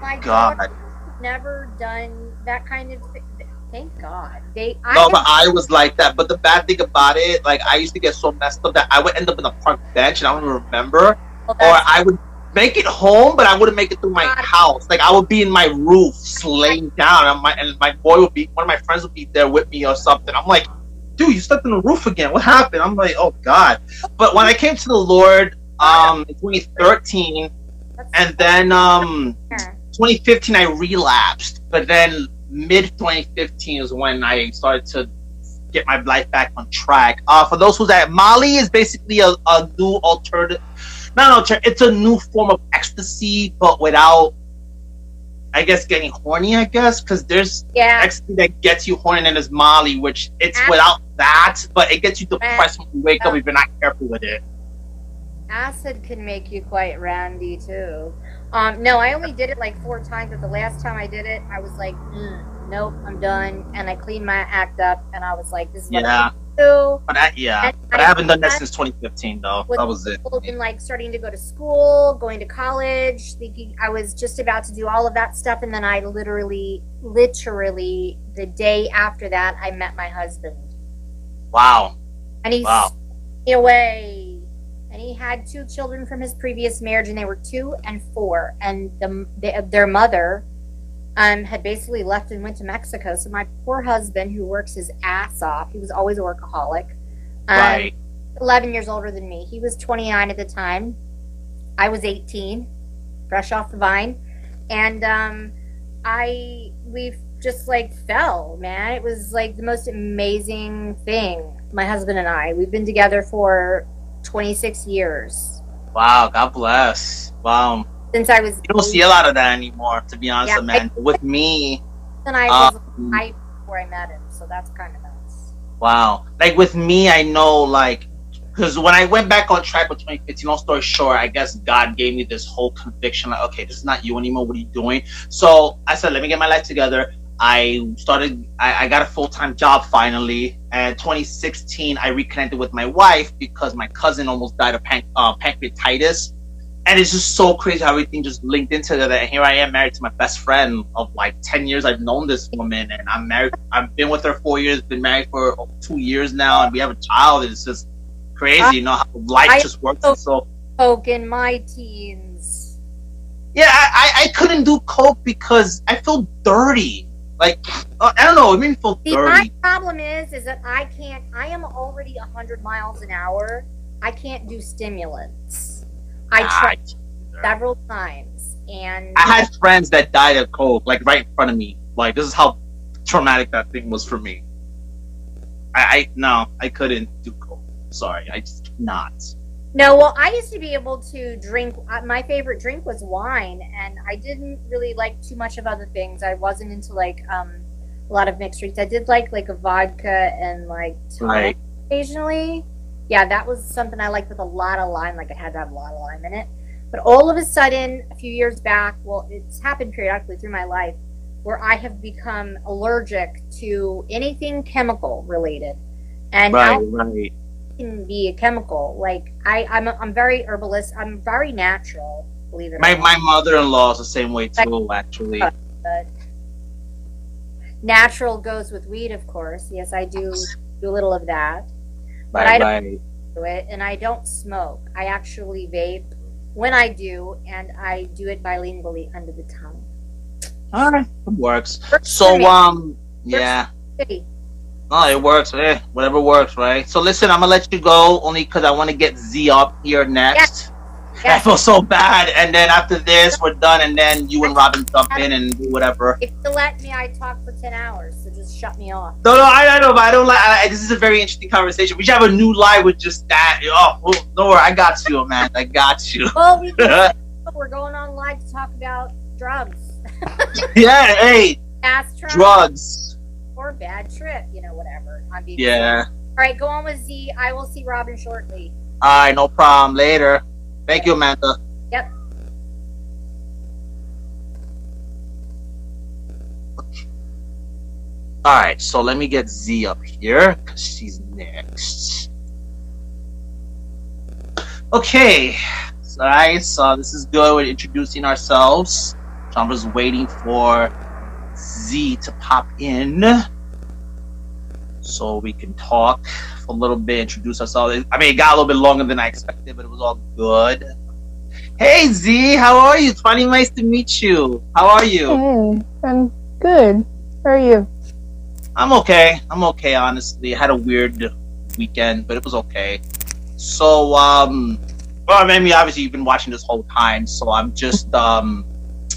my God. daughter's never done that kind of thing. Thank God. They. I No, but I was like that. But the bad thing about it, like I used to get so messed up that I would end up in a park bench and I don't even remember. well, Or I would make it home, but I wouldn't make it through my house. Like I would be in my roof, laying down, and my and my boy would be one of my friends would be there with me or something. I'm like, dude, you stepped in the roof again. What happened? I'm like, oh god. But when I came to the Lord, um, in 2013, and then um, 2015 I relapsed, but then mid 2015 is when I started to get my life back on track. Uh, for those who that Molly is basically a, a new alternative. No, no, it's a new form of ecstasy, but without, I guess, getting horny. I guess because there's Yeah. ecstasy that gets you horny, and there's Molly, which it's without that, but it gets you depressed when you wake up if you're not careful with it. Acid can make you quite randy too. Um, no, I only did it like four times, but the last time I did it, I was like, mm, nope, I'm done. And I cleaned my act up, and I was like, this is what Yeah, I'm gonna but I, yeah, And but I haven't done that I- since 2015 though. That was it. And like starting to go to school, going to college, thinking I was just about to do all of that stuff, and then I literally, literally, the day after that, I met my husband, Wow. and he's Wow. away. And he had two children from his previous marriage, and they were two and four. And the, the, their mother um, had basically left and went to Mexico. So my poor husband, who works his ass off, he was always a workaholic. Um, Right. 11 years older than me. He was 29 at the time. I was 18, fresh off the vine. And um, I, we just like fell, man. It was like the most amazing thing. My husband and I, we've been together for 26 years. Wow, God bless. Wow. Since I was You don't see a lot of that anymore, to be honest, Yeah, man. With me, and I was um, I before I met him, so that's kind of nuts. wow. Like with me, I know, like, because when I went back on track with 2015, long story short, I guess God gave me this whole conviction, like, okay, this is not you anymore. What are you doing? So I said, let me get my life together. I started, I, I got a full time job finally. And 2016, I reconnected with my wife because my cousin almost died of pan- uh, pancreatitis. And it's just so crazy how everything just linked into that. And here I am married to my best friend of like 10 years. I've known this woman and I'm married. I've been with her four years, been married for two years now, and we have a child. It's just crazy, you know, how life I- just works. And so, Coke in my teens. yeah, I, I, I couldn't do Coke because I feel dirty. Like, uh, I don't know, it made me feel See, my problem is, is that I can't. I am already hundred miles an hour. I can't do stimulants. I Ah, tried several times, and I had friends that died of cold, like right in front of me. Like this is how traumatic that thing was for me. I, I no, I couldn't do cold. Sorry, I just not. no. Well, I used to be able to drink. uh, My favorite drink was wine, and I didn't really like too much of other things. I wasn't into like um, a lot of mixed drinks. I did like like a vodka and like tonic Right. occasionally. Yeah, that was something I liked with a lot of lime. Like it had to have a lot of lime in it. But all of a sudden, a few years back, well, it's happened periodically through my life, where I have become allergic to anything chemical related. And Right, right. can be a chemical. Like I, I'm, I'm very herbalist. I'm very natural. Believe it My my mother in law is the same way too, actually. But natural goes with weed, of course. Yes, I do do a little of that. But I don't do it, and I don't smoke. I actually vape when I do, and I do it bilingually under the tongue. All right, it works. For So, me. um, yeah. Oh, it works. Eh, whatever works, right? So listen, I'm gonna let you go only because I want to get Z up here next. (laughs) I Yes. feel so bad, and then after this, we're done, and then you and Robin jump in and do whatever. If you let me, I talk for ten hours. Shut me off. No, no, I, I know, but I don't like. I, this is a very interesting conversation. We should have a new live with just that. Oh, oh worry, I got you, man. I got you. (laughs) Well, we (laughs) we're going on live to talk about drugs, (laughs) yeah, hey, travel, drugs. or bad trip. You know, whatever. I'm being Yeah. All right, go on with Z. I will see Robin shortly. All right, no problem. Later. Thank you, Amanda. All right, so let me get Z up here because she's next. Okay, so, right, so this is good. We're introducing ourselves. So I'm just waiting for Z to pop in so we can talk for a little bit, introduce ourselves. I mean, it got a little bit longer than I expected, but it was all good. Hey Z, how are you? It's finally nice to meet you. How are you? Hey, I'm good. How are you? I'm okay. I'm okay, honestly. I had a weird weekend, but it was okay. So, um, well, I mean, obviously you've been watching this whole time, so I'm just, (laughs) um,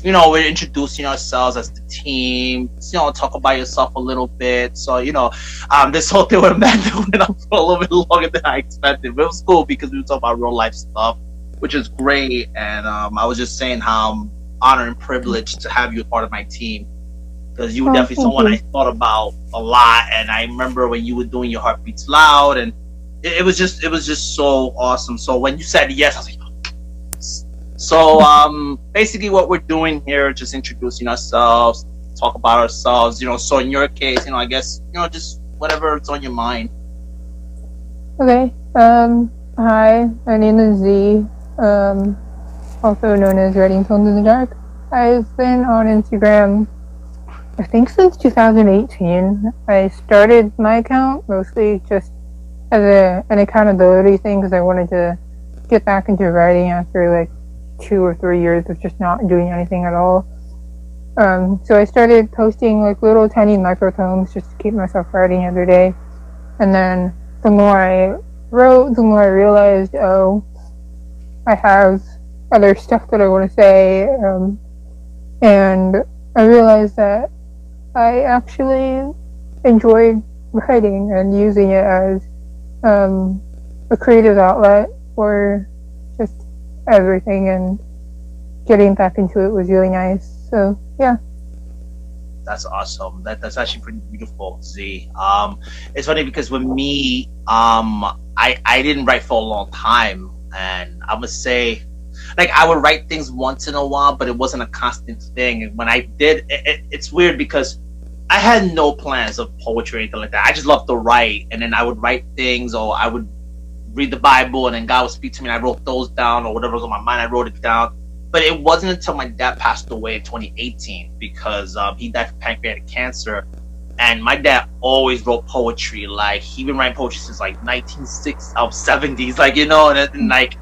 you know, we're introducing ourselves as the team. You know, talk about yourself a little bit. So, you know, um, this whole thing with (laughs) Amanda went on for a little bit longer than I expected, but it was cool because we were talking about real life stuff, which is great. And um, I was just saying how I'm honored and privileged to have you a part of my team because you were Oh, definitely someone you. I thought about a lot, and I remember when you were doing your heartbeats loud, and it, it was just it was just so awesome. So when you said yes, I was like, so um, basically what we're doing here, just introducing ourselves, talk about ourselves, you know. So in your case, you know, I guess you know just whatever's on your mind. Okay. Um, hi, my name is Z, um, also known as Writing Poems in the Dark. I've been on Instagram, I think since 2018. I started my account mostly just as a, an accountability thing because I wanted to get back into writing after like two or three years of just not doing anything at all. Um, so I started posting like little tiny micropoems just to keep myself writing every day. And then the more I wrote, the more I realized, oh, I have other stuff that I want to say. Um, and I realized that I actually enjoyed writing and using it as um, a creative outlet for just everything. And getting back into it was really nice. So, yeah. That's awesome. That that's actually pretty beautiful, Z. Um, it's funny because with me, um, I I didn't write for a long time, and I would say, like, I would write things once in a while, but it wasn't a constant thing. And when I did, it, it, it's weird because I had no plans of poetry or anything like that. I just loved to write, and then I would write things, or I would read the Bible, and then God would speak to me, and I wrote those down, or whatever was on my mind, I wrote it down but it wasn't until my dad passed away in 2018 because um, he died from pancreatic cancer and my dad always wrote poetry like he been writing poetry since like 1960s um, 70s like you know and, and like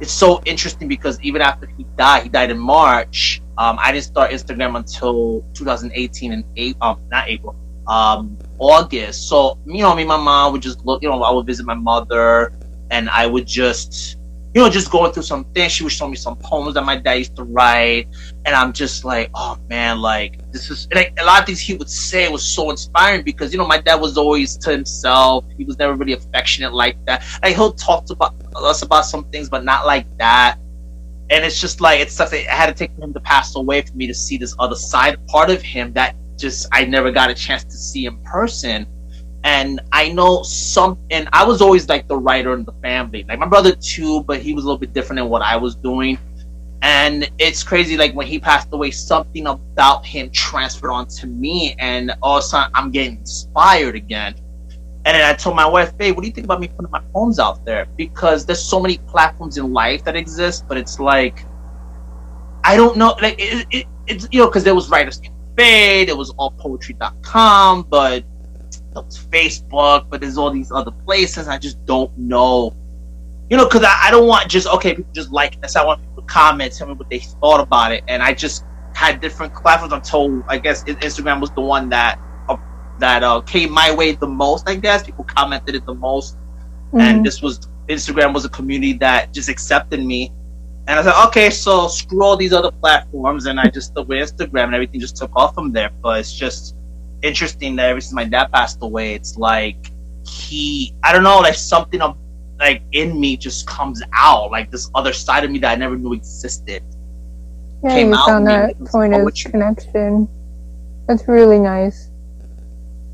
it's so interesting because even after he died he died in march um, i didn't start instagram until 2018 and eight um, not april um, august so you know me and my mom would just look you know i would visit my mother and i would just you know, just going through some things. She would show me some poems that my dad used to write, and I'm just like, oh man, like this is like a lot of things he would say was so inspiring because you know my dad was always to himself. He was never really affectionate like that. Like he'll talk to us about some things, but not like that. And it's just like it's such. I had to take him to pass away for me to see this other side part of him that just I never got a chance to see in person and I know some, and I was always like the writer in the family, like my brother too, but he was a little bit different than what I was doing. And it's crazy, like when he passed away, something about him transferred onto me, and all of a sudden I'm getting inspired again. And then I told my wife, "Hey, what do you think about me putting my poems out there? Because there's so many platforms in life that exist, but it's like I don't know, like it, it, it's you know, because there was writers Fade, it was all poetry.com, but it was Facebook, but there's all these other places. I just don't know. You know, because I, I don't want just, okay, people just like this. I want people to comment, tell me what they thought about it. And I just had different platforms. I'm told, I guess Instagram was the one that that uh, came my way the most, I guess. People commented it the most. Mm-hmm. And this was, Instagram was a community that just accepted me and I said, okay, so screw all these other platforms, and I just stuck with Instagram, and everything just took off from there. But it's just interesting that ever since my dad passed away, it's like he, I don't know, like something of like in me just comes out, like this other side of me that I never knew existed. Yeah, you found that point of connection. That's really nice.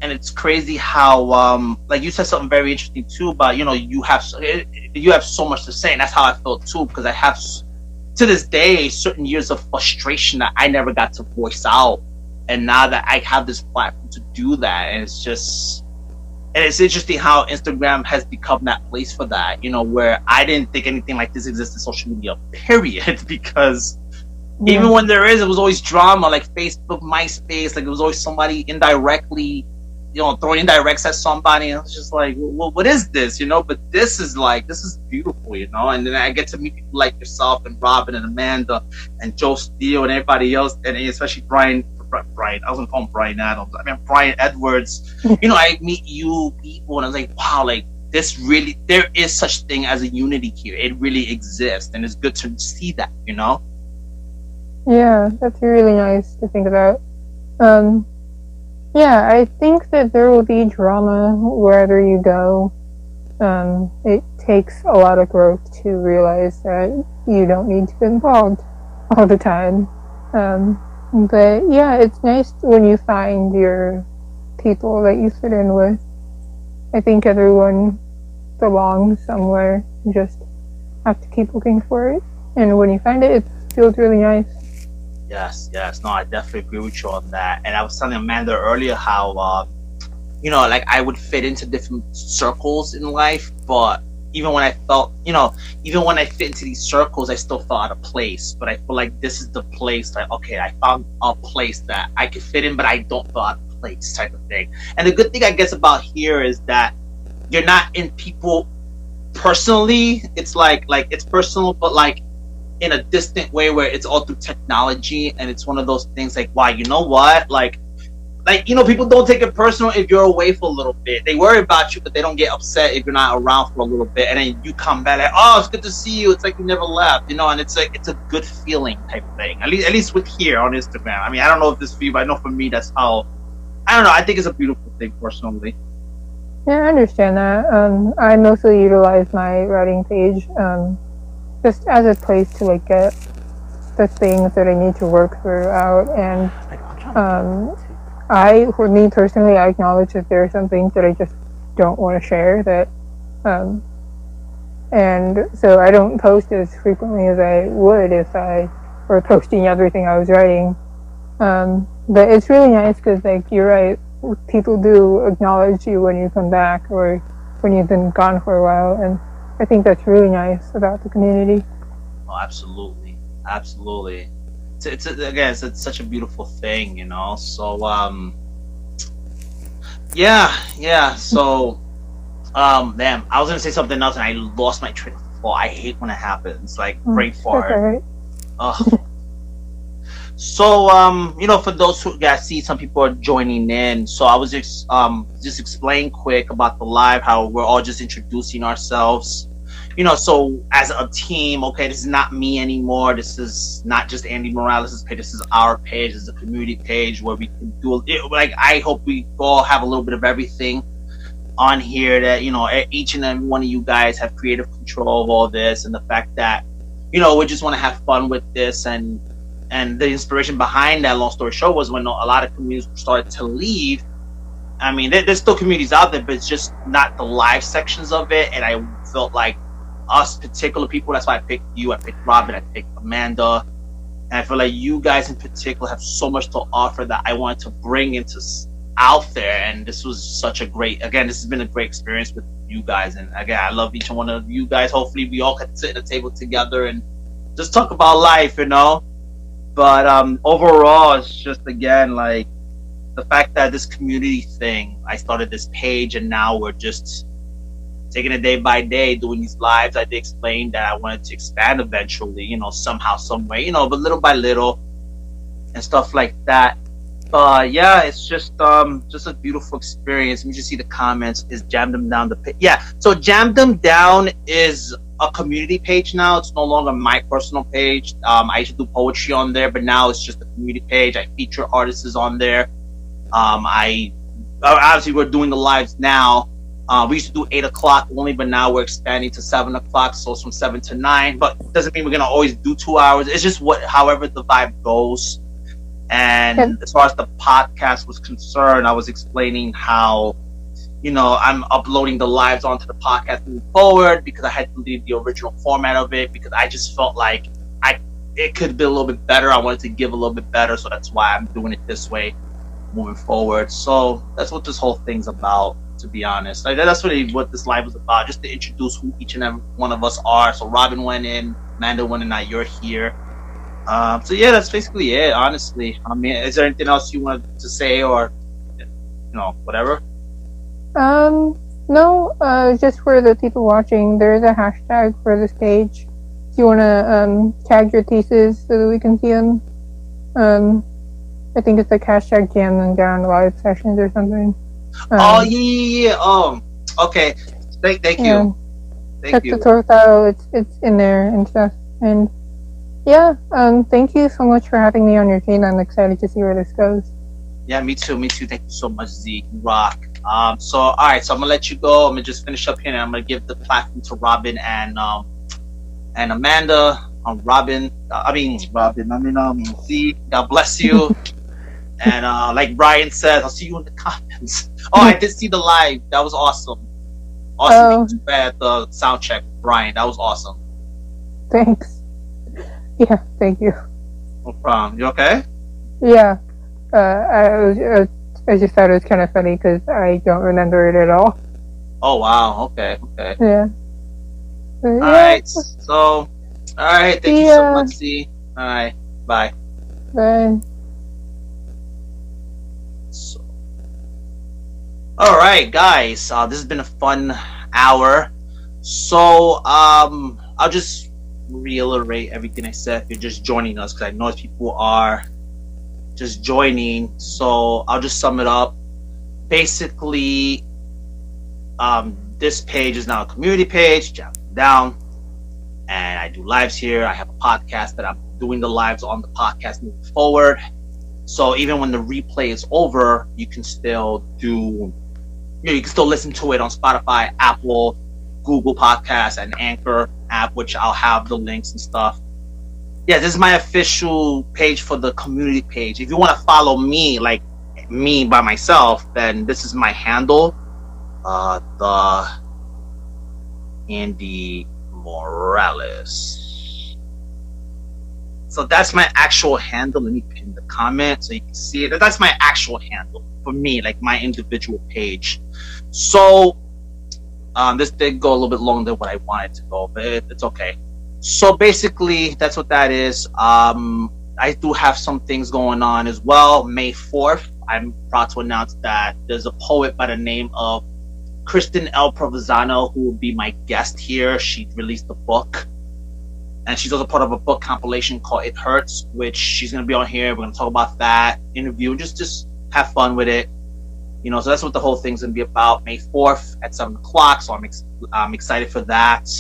And it's crazy how, um, like you said something very interesting too about you know you have you have so much to say, and that's how I felt too because I have to this day certain years of frustration that I never got to voice out, and now that I have this platform to do that, and it's just and it's interesting how Instagram has become that place for that, you know, where I didn't think anything like this existed in social media, (laughs) period, because yeah. even when there is, it was always drama, like Facebook, MySpace, like it was always somebody indirectly you know, throwing directs at somebody. And it's just like, well, what is this, you know? But this is like, this is beautiful, you know? And then I get to meet people like yourself and Robin and Amanda and Joe Steele and everybody else, and especially Brian. Brian, I was gonna call him Brian Adams. I mean Brian Edwards. (laughs) you know, I meet you people, and I was like, wow, like this really, there is such thing as a unity here. It really exists, and it's good to see that, you know. Yeah, that's really nice to think about. Um, yeah, I think that there will be drama wherever you go. Um, it takes a lot of growth to realize that you don't need to be involved all the time. Um, but yeah, it's nice when you find your people that you fit in with. I think everyone belongs somewhere. You just have to keep looking for it. And when you find it, it feels really nice. Yes, yes. No, I definitely agree with you on that. And I was telling Amanda earlier how, uh, you know, like I would fit into different circles in life, but even when I felt, you know, even when I fit into these circles, I still felt out of place. But I feel like this is the place like, okay, I found a place that I could fit in, but I don't feel out of place type of thing. And the good thing, I guess, about here is that you're not in people personally. It's like, like, it's personal, but like, in a distant way where it's all through technology and it's one of those things like wow you know what? Like like you know people don't take it personal if you're away for a little bit. They worry about you but they don't get upset if you're not around for a little bit. And then you come back like oh it's good to see you. It's like you never left you know and it's like it's a good feeling type of thing. At least at least with here on instagram. I mean i don't know if this for you but i know for me that's how i don't know. I think it's a beautiful thing personally. Yeah i understand that. Um, i mostly utilize my writing page um, just as a place to like get the things that I need to work through out. And um, I, for me personally, I acknowledge that there are some things that I just don't want to share. That, um, and so I don't post as frequently as I would if I were posting everything I was writing. Um, but it's really nice because, like, you're right. People do acknowledge you when you come back or when you've been gone for a while, and I think that's really nice about the community. Oh, absolutely, absolutely. It's, it's again, it's, it's such a beautiful thing, you know. So, um, yeah, yeah. So, um, damn, I was gonna say something else and I lost my train of thought. I hate when it happens, like mm, brain fart. Right. Ugh. So, um, you know, for those who guys see, some people are joining in. So I was just um just explain quick about the live, how we're all just introducing ourselves. You know, so as a team, okay, this is not me anymore. This is not just Andy Morales' page. This is our page. This is a community page where we can do it. Like, I hope we all have a little bit of everything on here. That you know, each and every one of you guys have creative control of all this, and the fact that you know we just want to have fun with this and and the inspiration behind that long story show was when a lot of communities started to leave i mean there's still communities out there but it's just not the live sections of it and i felt like us particular people that's why i picked you i picked robin i picked amanda. And i feel like you guys in particular have so much to offer that i wanted to bring into out there and this was such a great again this has been a great experience with you guys. And again i love each one of you guys. Hopefully we all can sit at a table together and just talk about life you know? But um, overall, it's just again like the fact that this community thing. I started this page, and now we're just taking it day by day, doing these lives. I did explain that I wanted to expand eventually, you know, somehow, some way, you know, but little by little and stuff like that. But yeah, it's just um just a beautiful experience. Let me just see the comments. Is jam them down the page? Yeah, so jam them down is a community page now. It's no longer my personal page. Um, I used to do poetry on there, but now it's just a community page. I feature artists on there. Um, I obviously we're doing the lives now uh, we used to do eight o'clock only, but now we're expanding to seven o'clock. So it's from seven to nine. But doesn't mean we're gonna always do two hours. It's just what, however the vibe goes. And okay. as far as the podcast was concerned, I was explaining how, you know, I'm uploading the lives onto the podcast moving forward because I had to leave the original format of it because I just felt like I it could be a little bit better. I wanted to give a little bit better, so that's why I'm doing it this way moving forward. So that's what this whole thing's about to be honest. Like, that's really what this live was about, just to introduce who each and every one of us are. So Robin went in, Amanda went in, now you're here. Um, so yeah, that's basically it. Honestly, I mean, is there anything else you wanted to say, or you know, whatever? Um, no. Uh, just for the people watching, there is a hashtag for this page. If you want to um, tag your thesis so that we can see them, um, I think it's like hashtag jam them down live sessions or something. Um, oh yeah, yeah, yeah. Um, okay. Thank, thank yeah. you. Thank Check you. the profile. It's it's in there and stuff. And yeah, um, thank you so much for having me on your team. I'm excited to see where this goes. Yeah, me too. Me too. Thank you so much, Z. Rock. Um, so all right, so I'm gonna let you go. I'm gonna just finish up here, and I'm gonna give the platform to Robin and um and Amanda. Um, Robin, uh, I mean Robin. I mean um Z. God bless you. (laughs) and uh, like Brian said, I'll see you in the comments. (laughs) Oh, I did see the live. That was awesome. Awesome. Oh. At the sound check, Brian. That was awesome. Thanks. Yeah, thank you. No problem. You okay? Yeah. Uh, I was. I just thought it was kind of funny because I don't remember it at all. Oh wow. Okay. Okay. Yeah. All yeah. right. So. All right. Thank yeah. you so much. See. All right. Bye. Bye. All right, guys. Uh, this has been a fun hour. So um, I'll just reiterate everything I said. If you're just joining us, because I know people are just joining. So I'll just sum it up. Basically, um, this page is now a community page. Jump down, and I do lives here. I have a podcast that I'm doing the lives on the podcast moving forward. So even when the replay is over, you can still do you know, you can still listen to it on Spotify, Apple, Google Podcasts, and Anchor app, which I'll have the links and stuff. Yeah, this is my official page for the community page. If you want to follow me, like me by myself, then this is my handle. Uh, the Andy Morales. So that's my actual handle. Let me pin the comment so you can see it. That's my actual handle for me, like my individual page. So um, this did go a little bit longer than what I wanted to go, but it, it's okay. So basically, that's what that is. Um, I do have some things going on as well. May 4th, I'm proud to announce that there's a poet by the name of Kristen L. Provenzano who will be my guest here. She released a book. And she's also part of a book compilation called It Hurts, which she's to be on here. We're to talk about that interview, just just have fun with it. You know, so that's what the whole thing's gonna be about. May fourth at seven o'clock. So I'm ex- I'm excited for that.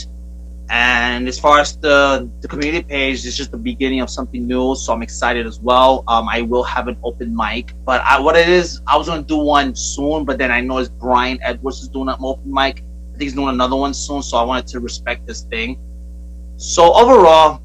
And as far as the the community page, it's just the beginning of something new. So I'm excited as well. Um, I will have an open mic, but I, what it is, I was gonna do one soon, but then I know it's Brian Edwards is doing an open mic. I think he's doing another one soon, so I wanted to respect this thing. So overall,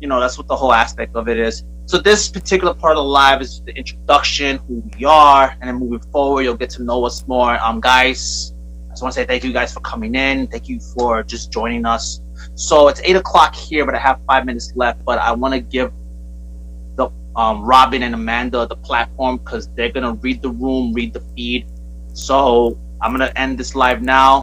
you know, that's what the whole aspect of it is. So this particular part of the live is the introduction, who we are, and then moving forward, you'll get to know us more. Um, guys, I just want to say thank you guys for coming in. Thank you for just joining us. So it's eight o'clock here, but I have five minutes left. But I want to give the um, Robin and Amanda the platform because they're gonna read the room, read the feed. So I'm gonna end this live now.